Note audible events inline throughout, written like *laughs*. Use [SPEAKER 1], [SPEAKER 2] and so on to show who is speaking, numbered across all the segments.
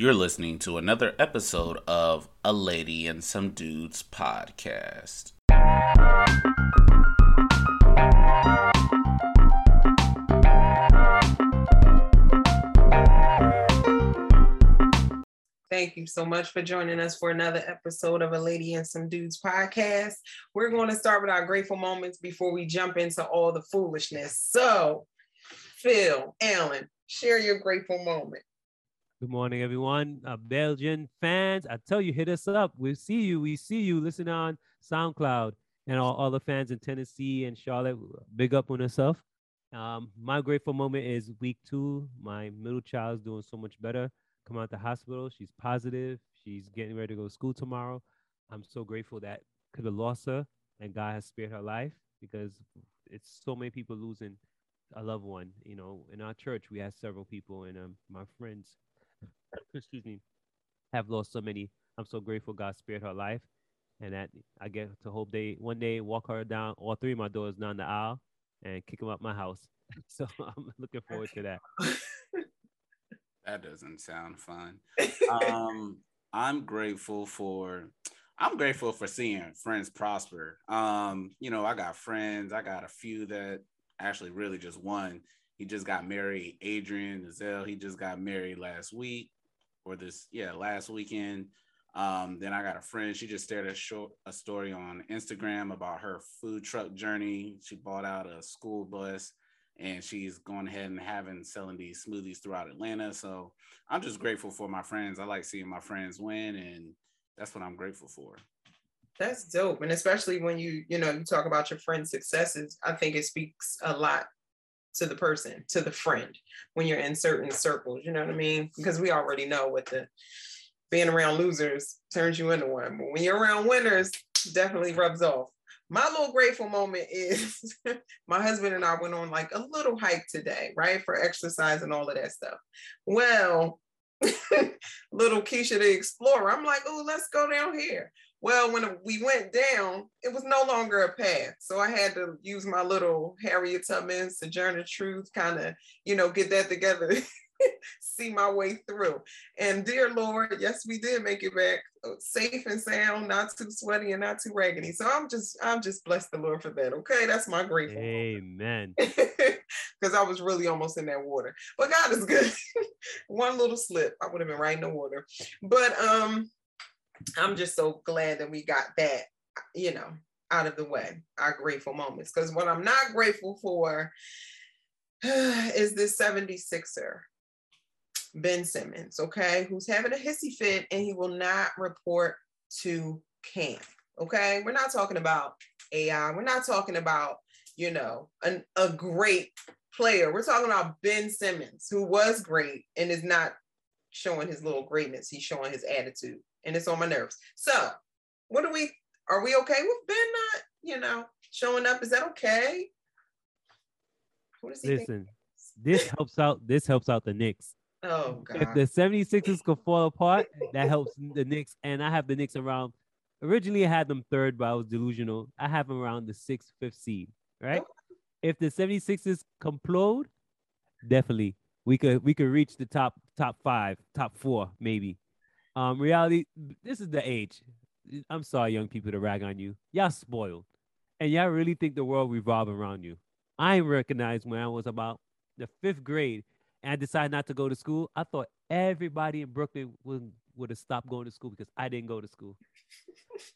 [SPEAKER 1] You're listening to another episode of A Lady and Some Dudes podcast.
[SPEAKER 2] Thank you so much for joining us for another episode of A Lady and Some Dudes podcast. We're going to start with our grateful moments before we jump into all the foolishness. So, Phil, Alan, share your grateful moment.
[SPEAKER 3] Good morning, everyone. Uh, Belgian fans, I tell you, hit us up. We see you. We see you. Listen on SoundCloud and all, all the fans in Tennessee and Charlotte. Big up on yourself. Um, my grateful moment is week two. My middle child's doing so much better. Come out the hospital. She's positive. She's getting ready to go to school tomorrow. I'm so grateful that could have lost her and God has spared her life because it's so many people losing a loved one. You know, in our church, we have several people, and um, my friends, excuse me, have lost so many. I'm so grateful God spared her life, and that I get to hope they one day walk her down all three of my doors down the aisle and kick them up my house. *laughs* So I'm looking forward to that. *laughs*
[SPEAKER 1] That doesn't sound fun. *laughs* Um, I'm grateful for I'm grateful for seeing friends prosper. Um, you know, I got friends, I got a few that actually really just one. He just got married, Adrian Zell. He just got married last week or this, yeah, last weekend. Um, then I got a friend, she just shared a short a story on Instagram about her food truck journey. She bought out a school bus and she's going ahead and having selling these smoothies throughout Atlanta. So I'm just grateful for my friends. I like seeing my friends win, and that's what I'm grateful for.
[SPEAKER 2] That's dope. And especially when you, you know, you talk about your friend's successes, I think it speaks a lot to the person, to the friend when you're in certain circles, you know what I mean? Because we already know what the being around losers turns you into one. But when you're around winners, definitely rubs off my little grateful moment is *laughs* my husband and I went on like a little hike today, right? For exercise and all of that stuff. Well, *laughs* little Keisha the Explorer, I'm like, oh, let's go down here. Well, when we went down, it was no longer a path. So I had to use my little Harriet Tubman Sojourner Truth, kind of, you know, get that together *laughs* see my way through. And dear Lord, yes, we did make it back uh, safe and sound, not too sweaty and not too raggedy. So I'm just, I'm just blessed the Lord for that. Okay, that's my grateful.
[SPEAKER 3] Amen. *laughs*
[SPEAKER 2] Because I was really almost in that water, but God is good. *laughs* One little slip, I would have been right in the water. But um, I'm just so glad that we got that, you know, out of the way. Our grateful moments. Because what I'm not grateful for *sighs* is this 76er Ben Simmons, okay, who's having a hissy fit and he will not report to camp. Okay, we're not talking about AI. We're not talking about, you know, an, a great player. We're talking about Ben Simmons, who was great and is not showing his little greatness. He's showing his attitude, and it's on my nerves. So, what do we? Are we okay with Ben not, you know, showing up? Is that okay?
[SPEAKER 3] Listen, this helps out. This helps out the Knicks.
[SPEAKER 2] Oh God.
[SPEAKER 3] If the 76ers could fall apart, that *laughs* helps the Knicks. And I have the Knicks around. Originally, I had them third, but I was delusional. I have them around the sixth, fifth seed. Right. If the 76ers complode, definitely we could we could reach the top top five, top four, maybe. Um, reality, this is the age. I'm sorry, young people, to rag on you. Y'all spoiled, and y'all really think the world revolves around you. I recognized when I was about the fifth grade and I decided not to go to school, I thought everybody in Brooklyn would would have stopped going to school because I didn't go to school.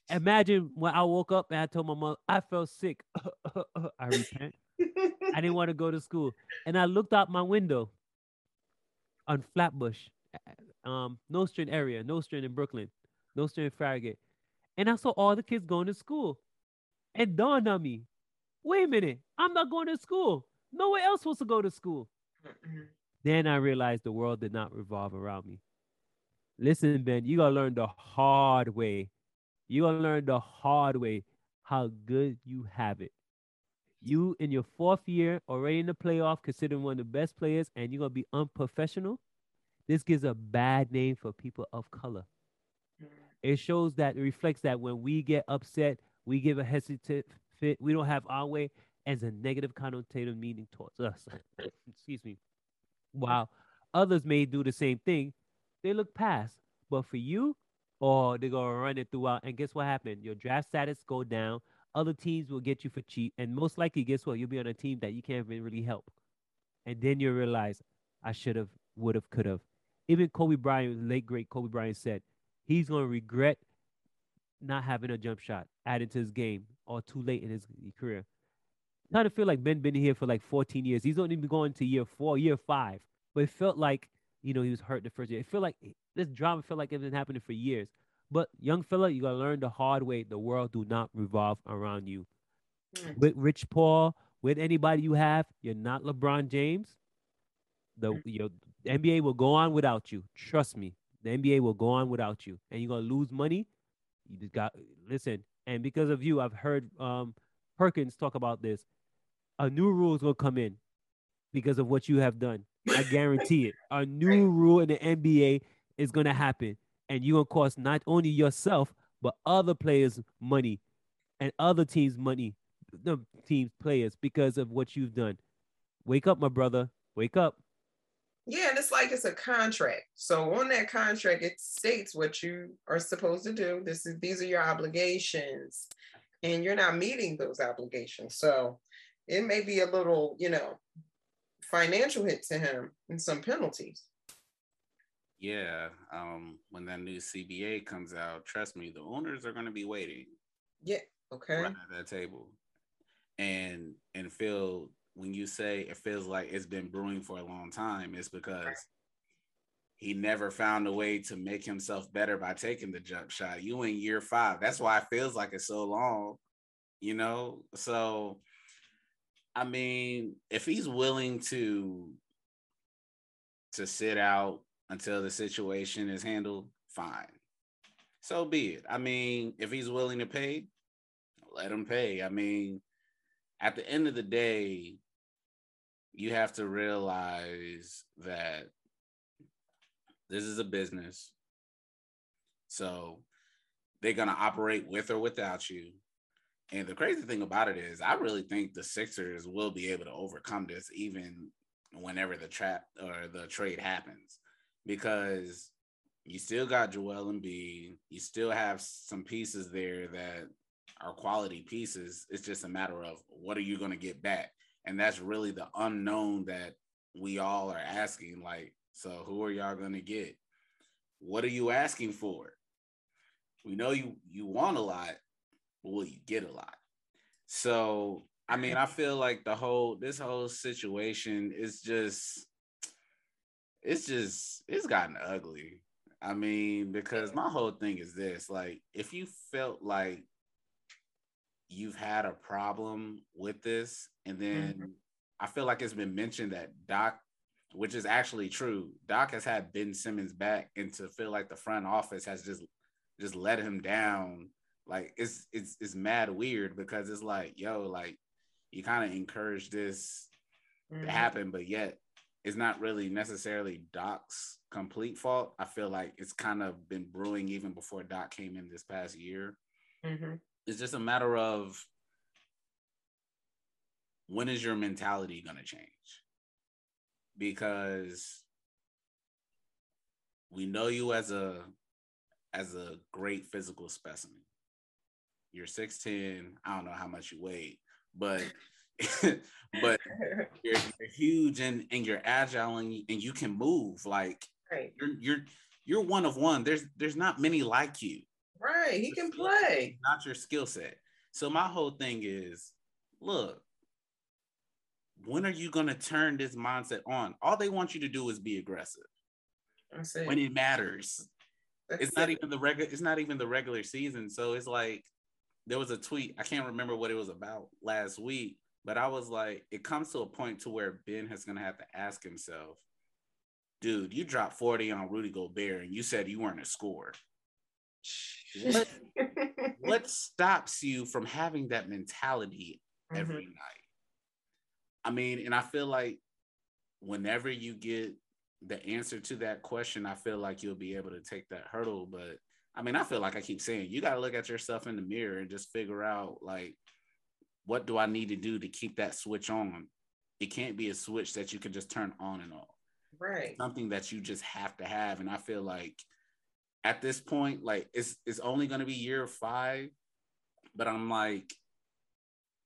[SPEAKER 3] Imagine when I woke up and I told my mom I felt sick. *laughs* I repent. I didn't want to go to school, and I looked out my window on Flatbush, um, Nostrand area, Nostrand in Brooklyn, Nostrand in Farragut, and I saw all the kids going to school. And dawned on me, wait a minute, I'm not going to school. Nowhere else supposed to go to school. Then I realized the world did not revolve around me. Listen, Ben, you gotta learn the hard way. You gotta learn the hard way how good you have it. You in your fourth year, already in the playoff, considered one of the best players, and you're gonna be unprofessional. This gives a bad name for people of color. It shows that it reflects that when we get upset, we give a hesitant fit, we don't have our way as a negative connotative meaning towards us. *coughs* Excuse me while others may do the same thing, they look past. But for you, oh, or they're gonna run it throughout. And guess what happened? Your draft status go down. Other teams will get you for cheap, and most likely, guess what? You'll be on a team that you can't even really help. And then you'll realize, I should have, would have, could have. Even Kobe Bryant, late great Kobe Bryant said, he's gonna regret not having a jump shot added to his game or too late in his career. Kind of feel like Ben been here for like 14 years. He's only been going to year four, year five, but it felt like you know he was hurt the first year. It felt like this drama felt like it's been happening for years. But young fella, you gotta learn the hard way. The world do not revolve around you. Mm. With Rich Paul, with anybody you have, you're not LeBron James. The mm. your the NBA will go on without you. Trust me. The NBA will go on without you, and you're gonna lose money. You just got listen. And because of you, I've heard um, Perkins talk about this. A new rule is gonna come in because of what you have done. I guarantee it. A new rule in the NBA is gonna happen, and you're gonna cost not only yourself but other players money, and other teams money, the teams players because of what you've done. Wake up, my brother. Wake up.
[SPEAKER 2] Yeah, and it's like it's a contract. So on that contract, it states what you are supposed to do. This is these are your obligations, and you're not meeting those obligations. So it may be a little, you know, financial hit to him and some penalties.
[SPEAKER 1] Yeah, um, when that new CBA comes out, trust me, the owners are going to be waiting.
[SPEAKER 2] Yeah. Okay.
[SPEAKER 1] Right at that table, and and feel when you say it feels like it's been brewing for a long time, it's because he never found a way to make himself better by taking the jump shot. You in year five. That's why it feels like it's so long, you know? So, I mean, if he's willing to to sit out until the situation is handled, fine. So be it. I mean, if he's willing to pay, let him pay. I mean, at the end of the day, you have to realize that this is a business. So they're going to operate with or without you. And the crazy thing about it is, I really think the Sixers will be able to overcome this even whenever the trap or the trade happens, because you still got Joel Embiid, you still have some pieces there that are quality pieces. It's just a matter of what are you going to get back and that's really the unknown that we all are asking like so who are y'all going to get? What are you asking for? We know you you want a lot but will you get a lot? So i mean i feel like the whole this whole situation is just it's just it's gotten ugly. I mean because my whole thing is this like if you felt like you've had a problem with this, and then mm-hmm. I feel like it's been mentioned that Doc, which is actually true, Doc has had Ben Simmons back, and to feel like the front office has just just let him down. Like it's it's it's mad weird because it's like, yo, like you kind of encourage this mm-hmm. to happen, but yet it's not really necessarily Doc's complete fault. I feel like it's kind of been brewing even before Doc came in this past year. Mm-hmm it's just a matter of when is your mentality going to change? Because we know you as a as a great physical specimen. You're 6'10, I don't know how much you weigh, but *laughs* but *laughs* you're, you're, huge and, and you're agile and, and you can move like right. you're you're you're one of one. There's there's not many like you.
[SPEAKER 2] Right. He can play.
[SPEAKER 1] Not your skill set. So my whole thing is, look, when are you gonna turn this mindset on? All they want you to do is be aggressive. When it matters. That's it's not even the regular, it's not even the regular season. So it's like there was a tweet, I can't remember what it was about last week, but I was like, it comes to a point to where Ben has gonna have to ask himself, dude, you dropped 40 on Rudy Gobert and you said you weren't a scorer what, *laughs* what stops you from having that mentality every mm-hmm. night? I mean, and I feel like whenever you get the answer to that question, I feel like you'll be able to take that hurdle. But I mean, I feel like I keep saying you got to look at yourself in the mirror and just figure out like, what do I need to do to keep that switch on? It can't be a switch that you can just turn on and off.
[SPEAKER 2] right
[SPEAKER 1] something that you just have to have and i feel like at this point like it's it's only to be year five but i'm like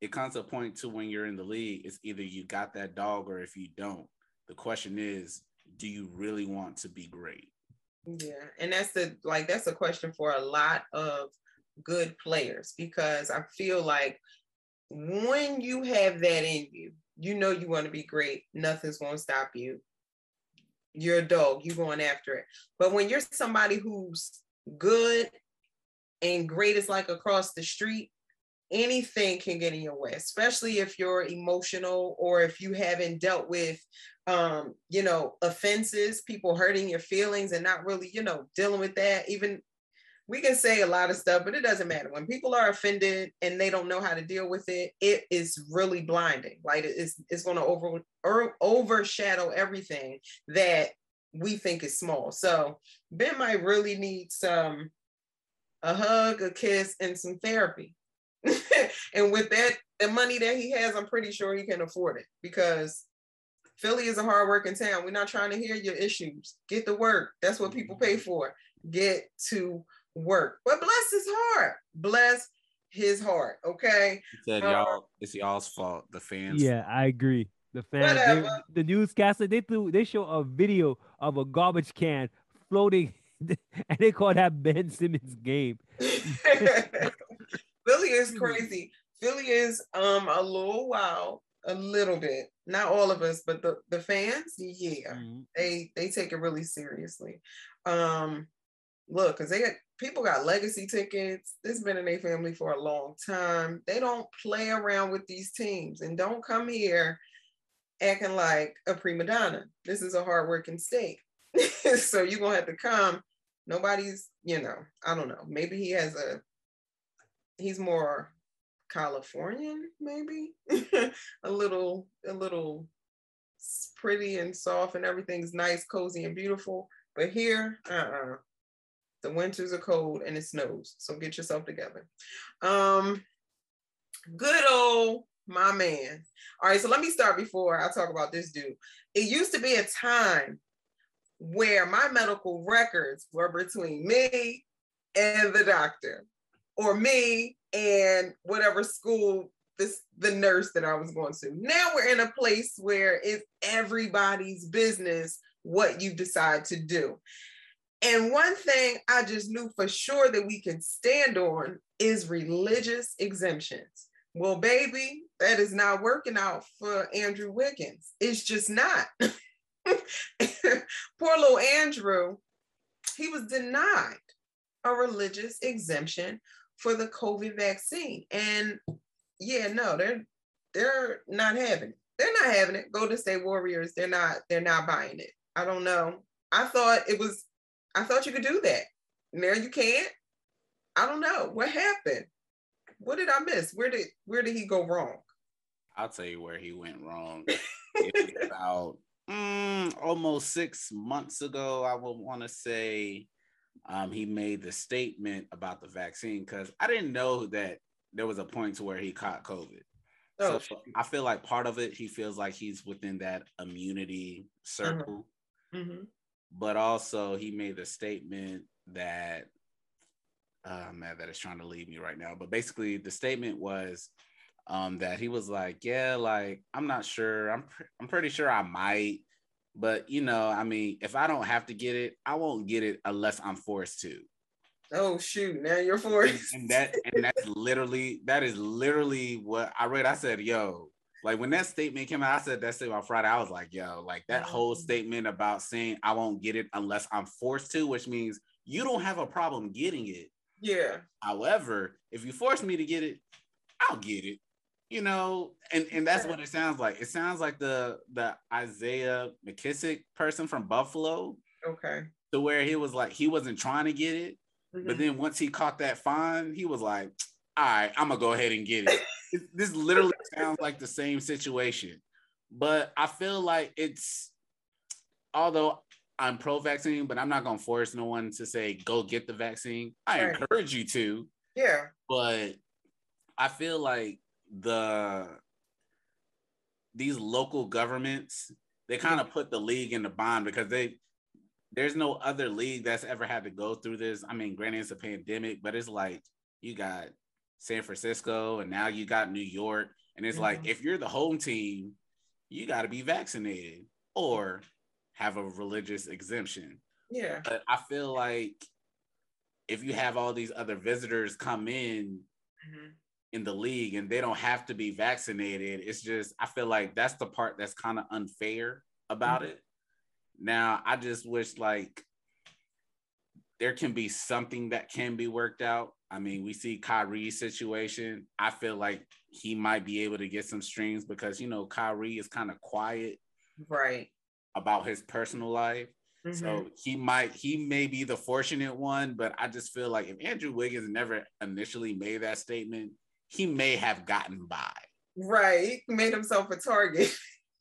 [SPEAKER 1] it comes to a point to when you're in the league it's either you got that dog or if you don't. The question is do you really want to be great?
[SPEAKER 2] Yeah and that's the like that's a question for a lot of good players because i feel like when you have that in you you know you want to be great nothing's going to stop you you're a dog, you're going after it. But when you're somebody who's good and great is like across the street, anything can get in your way, especially if you're emotional or if you haven't dealt with um, you know, offenses, people hurting your feelings and not really, you know, dealing with that. Even we can say a lot of stuff, but it doesn't matter. When people are offended and they don't know how to deal with it, it is really blinding. Like it's it's going to over or overshadow everything that we think is small. So Ben might really need some a hug, a kiss, and some therapy. *laughs* and with that, the money that he has, I'm pretty sure he can afford it because Philly is a hardworking town. We're not trying to hear your issues. Get to work. That's what people pay for. Get to work. But bless his heart. Bless his heart. Okay.
[SPEAKER 1] He said, y'all, it's y'all's fault. The fans.
[SPEAKER 3] Yeah, I agree. The fans, they, the newscaster, they threw, they show a video of a garbage can floating, *laughs* and they call that Ben Simmons game. *laughs*
[SPEAKER 2] Philly is crazy. Philly is um a little wild, a little bit. Not all of us, but the the fans, yeah, mm-hmm. they they take it really seriously. Um, look, because they got people got legacy tickets. This been in their family for a long time. They don't play around with these teams and don't come here acting like a prima donna. This is a hardworking state. *laughs* so you're gonna have to come. Nobody's, you know, I don't know. Maybe he has a he's more Californian, maybe *laughs* a little, a little pretty and soft and everything's nice, cozy, and beautiful. But here, uh-uh. The winters are cold and it snows. So get yourself together. Um, good old my man. All right, so let me start before I talk about this dude. It used to be a time where my medical records were between me and the doctor, or me and whatever school this the nurse that I was going to. Now we're in a place where it's everybody's business what you decide to do. And one thing I just knew for sure that we can stand on is religious exemptions. Well, baby, that is not working out for Andrew Wiggins. It's just not. *laughs* Poor little Andrew, he was denied a religious exemption for the COVID vaccine. And yeah, no, they're they're not having it. They're not having it. Golden State Warriors, they're not, they're not buying it. I don't know. I thought it was, I thought you could do that. Now you can't. I don't know. What happened? What did I miss? Where did where did he go wrong?
[SPEAKER 1] I'll tell you where he went wrong. *laughs* about mm, almost six months ago, I would want to say um, he made the statement about the vaccine because I didn't know that there was a point to where he caught COVID. Oh, so I feel like part of it, he feels like he's within that immunity circle. Mm-hmm. Mm-hmm. But also, he made a statement that, uh, man, that is trying to leave me right now. But basically, the statement was um, that he was like, yeah, like I'm not sure. I'm pr- I'm pretty sure I might, but you know, I mean, if I don't have to get it, I won't get it unless I'm forced to.
[SPEAKER 2] Oh shoot! Now you're forced.
[SPEAKER 1] And, and that and that's literally that is literally what I read. I said, yo, like when that statement came out, I said that statement on Friday. I was like, yo, like that whole mm. statement about saying I won't get it unless I'm forced to, which means you don't have a problem getting it.
[SPEAKER 2] Yeah.
[SPEAKER 1] However, if you force me to get it, I'll get it you know, and and that's what it sounds like. It sounds like the the Isaiah McKenzie person from Buffalo.
[SPEAKER 2] Okay.
[SPEAKER 1] To where he was like he wasn't trying to get it, mm-hmm. but then once he caught that fine, he was like, "All right, I'm gonna go ahead and get it." *laughs* this literally sounds like the same situation, but I feel like it's although I'm pro-vaccine, but I'm not gonna force no one to say go get the vaccine. I right. encourage you to.
[SPEAKER 2] Yeah.
[SPEAKER 1] But I feel like the these local governments they kind of put the league in the bond because they there's no other league that's ever had to go through this. I mean, granted, it's a pandemic, but it's like you got San Francisco and now you got New York. And it's mm-hmm. like if you're the home team, you got to be vaccinated or have a religious exemption.
[SPEAKER 2] Yeah.
[SPEAKER 1] But I feel like if you have all these other visitors come in mm-hmm. in the league and they don't have to be vaccinated, it's just I feel like that's the part that's kind of unfair about mm-hmm. it. Now, I just wish like there can be something that can be worked out. I mean, we see Kyrie's situation. I feel like he might be able to get some streams because you know Kyrie is kind of quiet,
[SPEAKER 2] right,
[SPEAKER 1] about his personal life. Mm-hmm. So he might he may be the fortunate one, but I just feel like if Andrew Wiggins never initially made that statement, he may have gotten by.
[SPEAKER 2] Right, he made himself a target.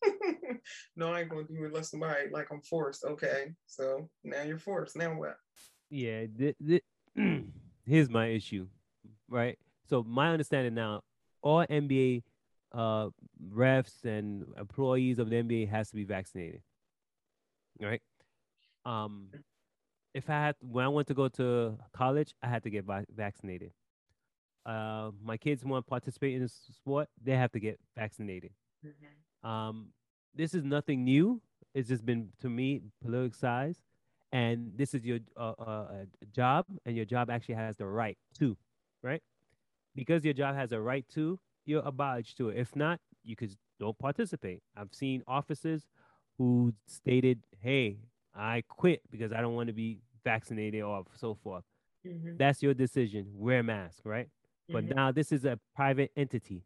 [SPEAKER 2] *laughs* no, I ain't gonna do it unless somebody like I'm forced. Okay, so now you're forced. Now what?
[SPEAKER 3] Yeah, th- th- *clears throat* here's my issue, right? So my understanding now, all NBA uh, refs and employees of the NBA has to be vaccinated, right? Um, if I had when I went to go to college, I had to get vi- vaccinated. Uh, my kids want to participate in this sport, they have to get vaccinated. Mm-hmm. Um, this is nothing new. It's just been to me politicized, and this is your uh, uh, job, and your job actually has the right to, right? Because your job has a right to, you're obliged to it. If not, you could don't participate. I've seen officers who stated, "Hey, I quit because I don't want to be vaccinated or so forth." Mm-hmm. That's your decision. Wear a mask, right? Mm-hmm. But now this is a private entity,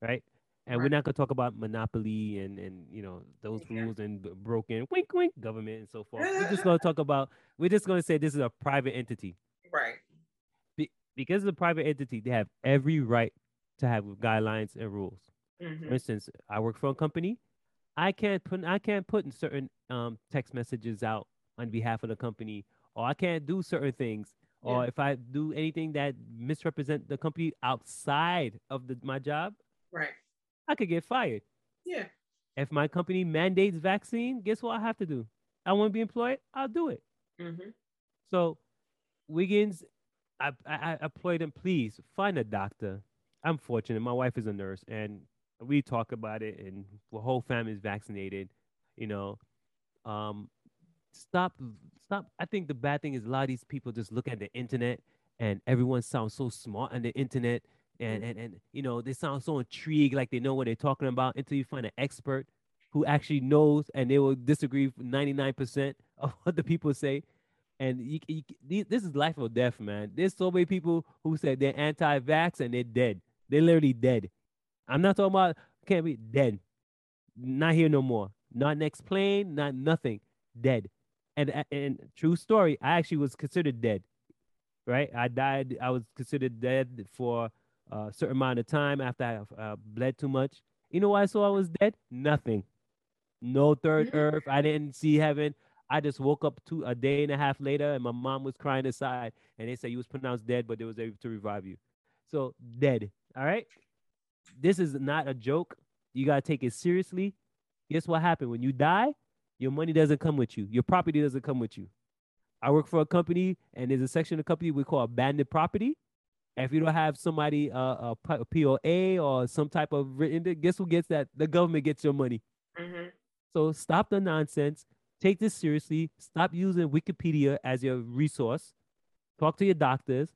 [SPEAKER 3] right? And right. we're not gonna talk about monopoly and and you know those yeah. rules and broken wink wink government and so forth. we're just gonna *laughs* talk about. We're just gonna say this is a private entity,
[SPEAKER 2] right?
[SPEAKER 3] Be, because it's a private entity, they have every right to have guidelines and rules. Mm-hmm. For instance, I work for a company. I can't put I can't put in certain um, text messages out on behalf of the company, or I can't do certain things, yeah. or if I do anything that misrepresent the company outside of the, my job,
[SPEAKER 2] right?
[SPEAKER 3] I could get fired.
[SPEAKER 2] Yeah.
[SPEAKER 3] If my company mandates vaccine, guess what I have to do? I want to be employed. I'll do it. Mm-hmm. So, Wiggins, I, I, I employed him. Please find a doctor I'm fortunate. My wife is a nurse, and we talk about it, and the whole family is vaccinated. You know, um, stop, stop. I think the bad thing is a lot of these people just look at the internet, and everyone sounds so smart on the internet, Mm-hmm. and and and you know they sound so intrigued, like they know what they're talking about, until you find an expert who actually knows, and they will disagree 99% *laughs* of what the people say. And you, you, this is life or death, man. There's so many people who said they're anti-vax and they're dead. they're literally dead. I'm not talking about can't be dead. Not here no more. Not next plane. Not nothing. Dead. And and true story. I actually was considered dead. Right. I died. I was considered dead for a certain amount of time after I uh, bled too much. You know why I saw I was dead? Nothing. No third earth. I didn't see heaven. I just woke up two a day and a half later, and my mom was crying inside, and they said you was pronounced dead, but they was able to revive you. So dead. All right. This is not a joke. You gotta take it seriously. Guess what happened? When you die, your money doesn't come with you. Your property doesn't come with you. I work for a company, and there's a section of the company we call abandoned property. If you don't have somebody, uh, a POA or some type of written, guess who gets that? The government gets your money. Mm-hmm. So stop the nonsense. Take this seriously. Stop using Wikipedia as your resource. Talk to your doctors.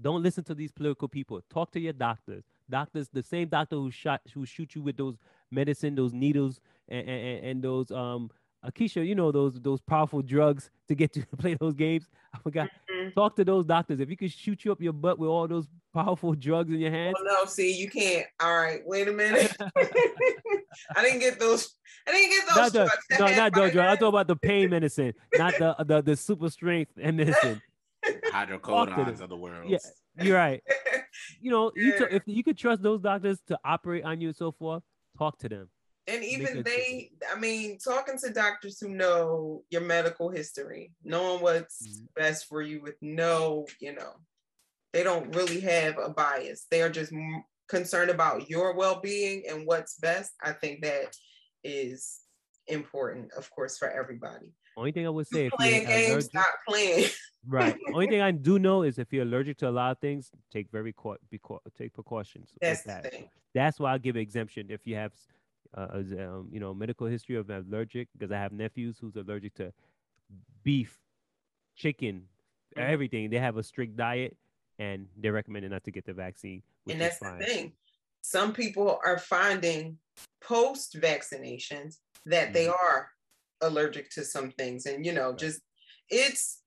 [SPEAKER 3] Don't listen to these political people. Talk to your doctors. Doctors, the same doctor who shot who shoot you with those medicine, those needles, and, and, and those um Akisha, you know those those powerful drugs to get you to *laughs* play those games. I forgot. Mm-hmm. Talk to those doctors. If you could shoot you up your butt with all those powerful *laughs* drugs in your hands.
[SPEAKER 2] Oh no, see, you can't. All right, wait a minute. *laughs* *laughs* I didn't get those. I didn't get those. Not
[SPEAKER 3] the, no, not those drugs. I'm talking about the pain medicine, not the the the super strength and medicine
[SPEAKER 1] hydrocodone of the world.
[SPEAKER 3] Yeah, you're right. you know, you t- if you could trust those doctors to operate on you and so forth, talk to them.
[SPEAKER 2] And even they, I mean, talking to doctors who know your medical history, knowing what's mm-hmm. best for you with no, you know, they don't really have a bias. They are just concerned about your well being and what's best. I think that is important, of course, for everybody.
[SPEAKER 3] Only thing I would say if
[SPEAKER 2] playing games,
[SPEAKER 3] allergic,
[SPEAKER 2] stop playing. *laughs*
[SPEAKER 3] right. Only thing I do know is if you're allergic to a lot of things, take very cau- be cau- take precautions
[SPEAKER 2] That's
[SPEAKER 3] that. That's why I give exemption if you have, uh, as, um, you know, medical history of allergic. Because I have nephews who's allergic to beef, chicken,
[SPEAKER 2] Mhm.
[SPEAKER 3] everything. They have a strict diet, and they're recommended not to get the vaccine.
[SPEAKER 2] And that's
[SPEAKER 3] fine.
[SPEAKER 2] the thing. Some people are finding post vaccinations that they
[SPEAKER 3] Mhm.
[SPEAKER 2] are allergic to some things, and you know,
[SPEAKER 3] Right.
[SPEAKER 2] just it's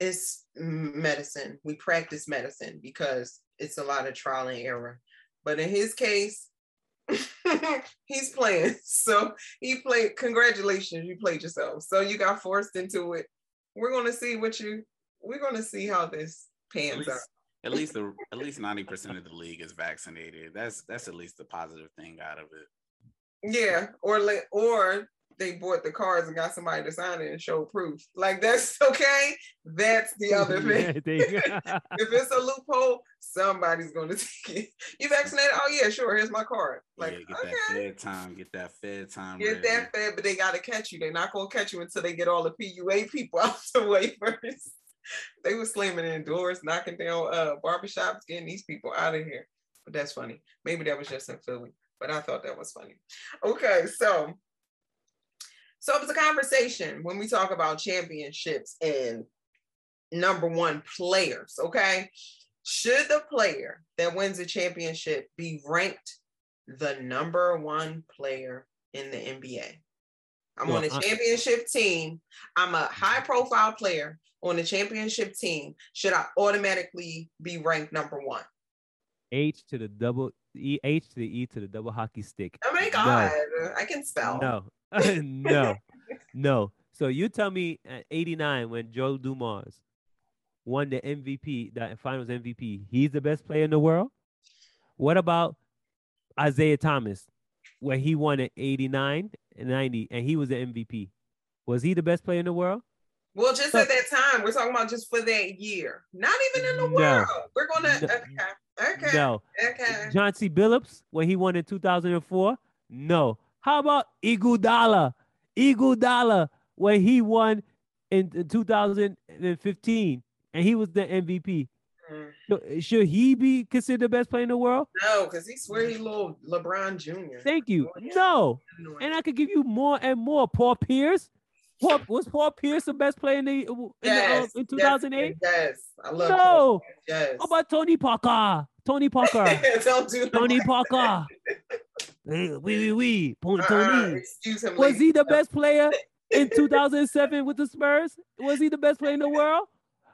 [SPEAKER 2] it's medicine. We practice medicine because it's a lot of trial and error. But in his case, *laughs* he's playing. *laughs* So he played. Congratulations, you played yourself. So you got forced into it. We're gonna see what you. We're gonna see how this
[SPEAKER 1] At
[SPEAKER 2] pans out.
[SPEAKER 1] at least the at least ninety percent of the league is vaccinated. That's that's at least the positive thing out of it.
[SPEAKER 2] Yeah, or or they bought the cards and got somebody to sign it and show proof. Like that's *laughs* okay. That's the other *laughs* thing.
[SPEAKER 3] There you go. *laughs*
[SPEAKER 2] if it's a loophole, somebody's going to take it. You vaccinated? Oh yeah, sure. Here's my card. Like
[SPEAKER 1] yeah, get
[SPEAKER 2] okay,
[SPEAKER 1] that fed time, get that fed time.
[SPEAKER 2] get
[SPEAKER 1] ready.
[SPEAKER 2] that fed, but they got to catch you. They're not going to catch you until they get all the PUA people out of the way first. they were slamming in doors, knocking down uh barbershops, getting these people out of here. But that's funny. Maybe that was just in Philly, but I thought that was funny. Okay, so so it was a conversation when we talk about championships and number one players. Okay, should the player that wins a championship be ranked the number one player in the NBA? I'm on a
[SPEAKER 3] Well, I-
[SPEAKER 2] championship team. I'm a high profile player on a championship team. Should I automatically be ranked number one?
[SPEAKER 3] H to the double E H to the E to the double hockey stick.
[SPEAKER 2] Oh my
[SPEAKER 3] No.
[SPEAKER 2] God, I can spell.
[SPEAKER 3] No, *laughs* no, *laughs* no. So you tell me at 89 when Joe Dumars won the MVP, the finals MVP, he's the best player in the world? What about Isiah Thomas, where he won at 89 and 90 and he was the MVP? Was he the best player in the world?
[SPEAKER 2] Well, just
[SPEAKER 3] So-
[SPEAKER 2] at that time, we're talking about just for that year, not even in the
[SPEAKER 3] No.
[SPEAKER 2] world. We're gonna
[SPEAKER 3] No.
[SPEAKER 2] okay, okay,
[SPEAKER 3] No.
[SPEAKER 2] okay.
[SPEAKER 3] Chauncey Billups when he won in 2004? No. How about Iguodala? Iguodala when he won in in 2015 and he was the MVP.
[SPEAKER 2] Mm,
[SPEAKER 3] So, Should he be considered the best player in the world?
[SPEAKER 2] No, because he's swear little LeBron Jr.
[SPEAKER 3] Thank you. No. And I could give you more and more. Paul Pierce. Paul, was Paul Pierce the best player in the in, the, uh,
[SPEAKER 2] yes,
[SPEAKER 3] in 2008?
[SPEAKER 2] Yes, I love
[SPEAKER 3] No.
[SPEAKER 2] Yes.
[SPEAKER 3] How about Tony Parker? Tony Parker. *laughs*
[SPEAKER 2] Don't do
[SPEAKER 3] Tony Parker. Oui. Pon-
[SPEAKER 2] Uh-uh,
[SPEAKER 3] Tony.
[SPEAKER 2] excuse him.
[SPEAKER 3] Was he the best player in *laughs* 2007 with the Spurs? Was he the best player in the world?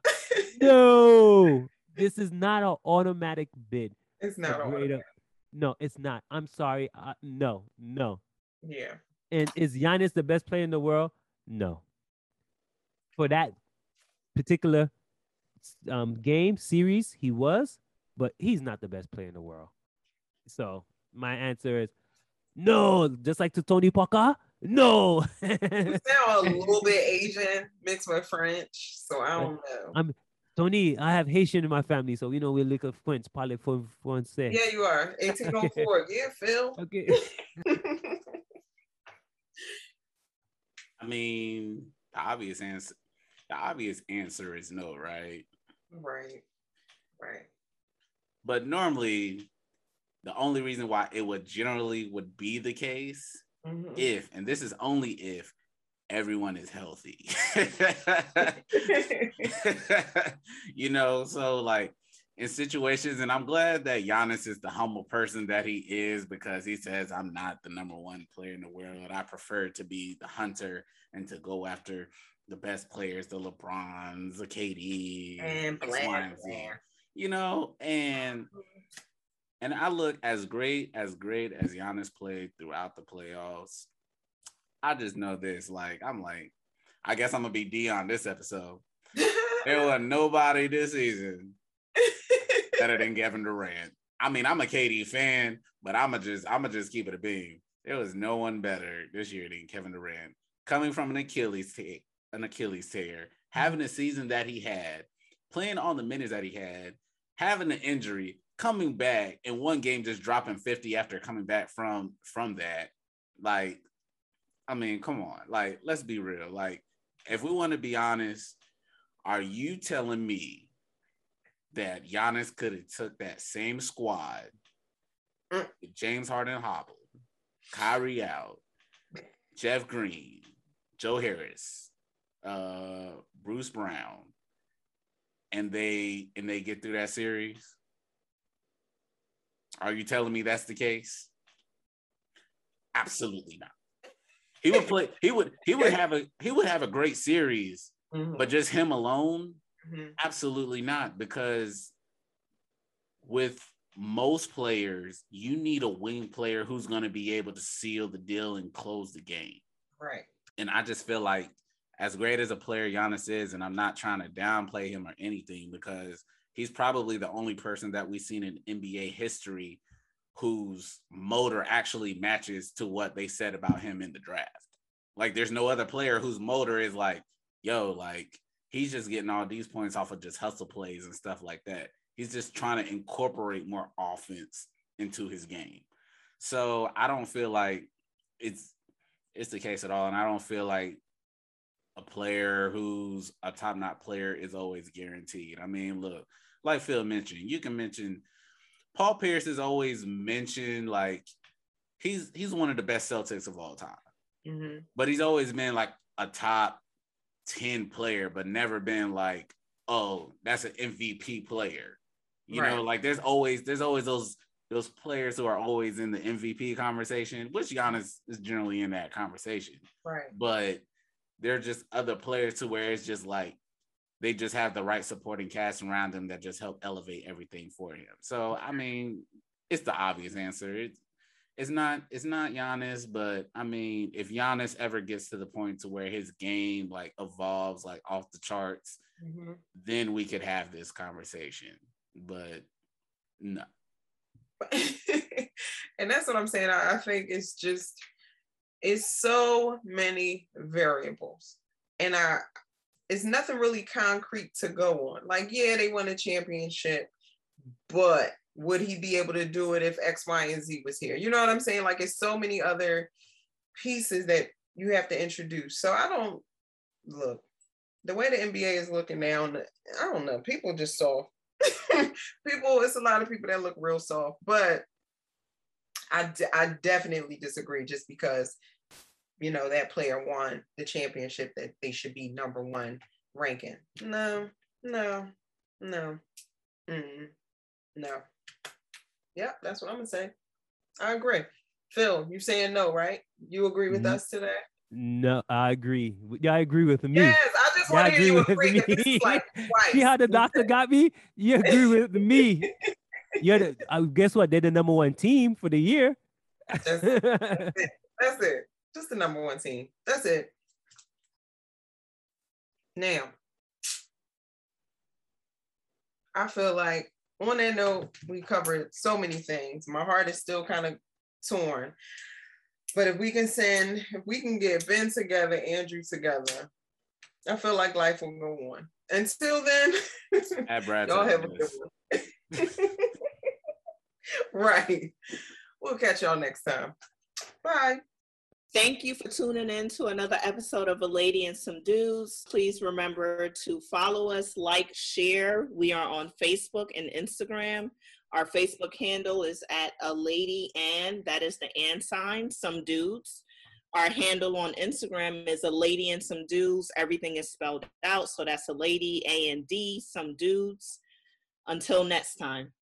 [SPEAKER 3] *laughs* No. This is not an automatic bid.
[SPEAKER 2] It's not
[SPEAKER 3] greater- No, it's not. I'm sorry. Uh, no, no.
[SPEAKER 2] Yeah.
[SPEAKER 3] And is Giannis the best player in the world? No. For that particular um, game series, he was, but he's not the best player in the world. So my answer is no. Just like to Tony Parker, no.
[SPEAKER 2] You *laughs* sound a little bit Asian mixed with French, so I don't know.
[SPEAKER 3] I'm Tony, I have Haitian in my family, so you know we look at French, parle for français.
[SPEAKER 2] Yeah, you are. 1804. *laughs* yeah, Phil.
[SPEAKER 3] Okay. *laughs*
[SPEAKER 1] I mean, the obvious answer, the obvious answer is no, right?
[SPEAKER 2] right. Right.
[SPEAKER 1] But normally, the only reason why it would generally would be the case
[SPEAKER 2] Mhm.
[SPEAKER 1] if, and this is only if everyone is healthy. *laughs* you know, so like in situations, and I'm glad that Giannis is the humble person that he is because he says, I'm not the number one player in the world. I prefer to be the hunter and to go after the best players, the LeBrons, the KD,
[SPEAKER 2] and
[SPEAKER 1] X,
[SPEAKER 2] blah,
[SPEAKER 1] Y, and Z.
[SPEAKER 2] blah.
[SPEAKER 1] You know, and and I look as great as great as Giannis played throughout the playoffs. I just know this. Like, I'm like, I guess I'm gonna be Dion this episode. *laughs* There was nobody this season better than Kevin Durant. I mean, I'm a KD fan, but I'ma just I'ma just keep it a beam. There was no one better this year than Kevin Durant. Coming from an Achilles tear, an Achilles tear, having a season that he had, playing all the minutes that he had, having an injury, coming back in one game just dropping 50 after coming back from from that. Like I mean, come on. Like, let's be real. Like, if we want to be honest, are you telling me that Giannis could have took that same squad,
[SPEAKER 2] Mm.
[SPEAKER 1] James Harden hobbled, Kyrie out, Jeff Green, Joe Harris, uh, Bruce Brown, and they and they get through that series? Are you telling me that's the case? Absolutely not. He would play. He would. He would have a. He would have a great series,
[SPEAKER 2] Mhm,
[SPEAKER 1] but just him alone,
[SPEAKER 2] mhm.
[SPEAKER 1] absolutely not. Because with most players, you need a wing player who's going to be able to seal the deal and close the game.
[SPEAKER 2] Right.
[SPEAKER 1] And I just feel like, as great as a player Giannis is, and I'm not trying to downplay him or anything, because he's probably the only person that we've seen in NBA history whose motor actually matches to what they said about him in the draft. Like, there's no other player whose motor is like, yo, like he's just getting all these points off of just hustle plays and stuff like that. He's just trying to incorporate more offense into his game. So I don't feel like it's it's the case at all. And I don't feel like a player who's a top notch player is always guaranteed. I mean, look, like Phil mentioned, you can mention Paul Pierce is always mentioned like he's he's one of the best Celtics of all time.
[SPEAKER 2] Mhm.
[SPEAKER 1] But he's always been like a top 10 player, but never been like, oh, that's an MVP player. You know, like there's always there's always those those players who are always in the MVP conversation, which Giannis is generally in that conversation.
[SPEAKER 2] Right.
[SPEAKER 1] But they're just other players to where it's just like they just have the right supporting cast around them that just help elevate everything for him. So I mean, it's the obvious answer. It's it's not it's not Giannis, but I mean, if Giannis ever gets to the point to where his game like evolves like off the charts,
[SPEAKER 2] Mhm.
[SPEAKER 1] then we could have this conversation. But no. *laughs*
[SPEAKER 2] and that's what I'm saying. I, I think it's just it's so many variables, and I it's nothing really concrete to go on. Like, yeah, they won a championship, but would he be able to do it if X, Y, and Z was here? You know what I'm saying? Like, it's so many other pieces that you have to introduce. So I don't look the way the NBA is looking now. I don't know. People just soft. *laughs* people, it's a lot of people that look real soft, but I, I definitely disagree just because you know that player won the championship that they should be number one ranking. No, no, no, mm, no. Yep, that's what I'm gonna say. I agree. Phil, you saying no, right? You agree with
[SPEAKER 3] Mhm.
[SPEAKER 2] us today?
[SPEAKER 3] No, I agree. Yeah, I agree with me.
[SPEAKER 2] Yes, I just
[SPEAKER 3] I
[SPEAKER 2] want to hear you
[SPEAKER 3] agree with
[SPEAKER 2] agree that this
[SPEAKER 3] me.
[SPEAKER 2] like. *laughs*
[SPEAKER 3] See how the doctor got me? You agree with *laughs* me? You're the, uh, guess what? They're the number one team for the year.
[SPEAKER 2] That's, *laughs* that's it. Just the number one team. That's it. Now, I feel like on that note, we covered so many things. My heart is still kind of torn. But if we can send, if we can get Ben together, Andrew together, I feel like life will go on. Until then, *laughs*
[SPEAKER 1] At Brad *laughs*
[SPEAKER 2] y'all have a good one. *laughs* right. We'll catch y'all next time. Bye.
[SPEAKER 4] Thank you for tuning in to another episode of A Lady and Some Dudes. Please remember to follow us, like, share. We are on Facebook and Instagram. Our Facebook handle is at A Lady and, that is the and sign, Some Dudes. Our handle on Instagram is A Lady and Some Dudes. Everything is spelled out. So that's A Lady, A and D, Some Dudes. Until next time.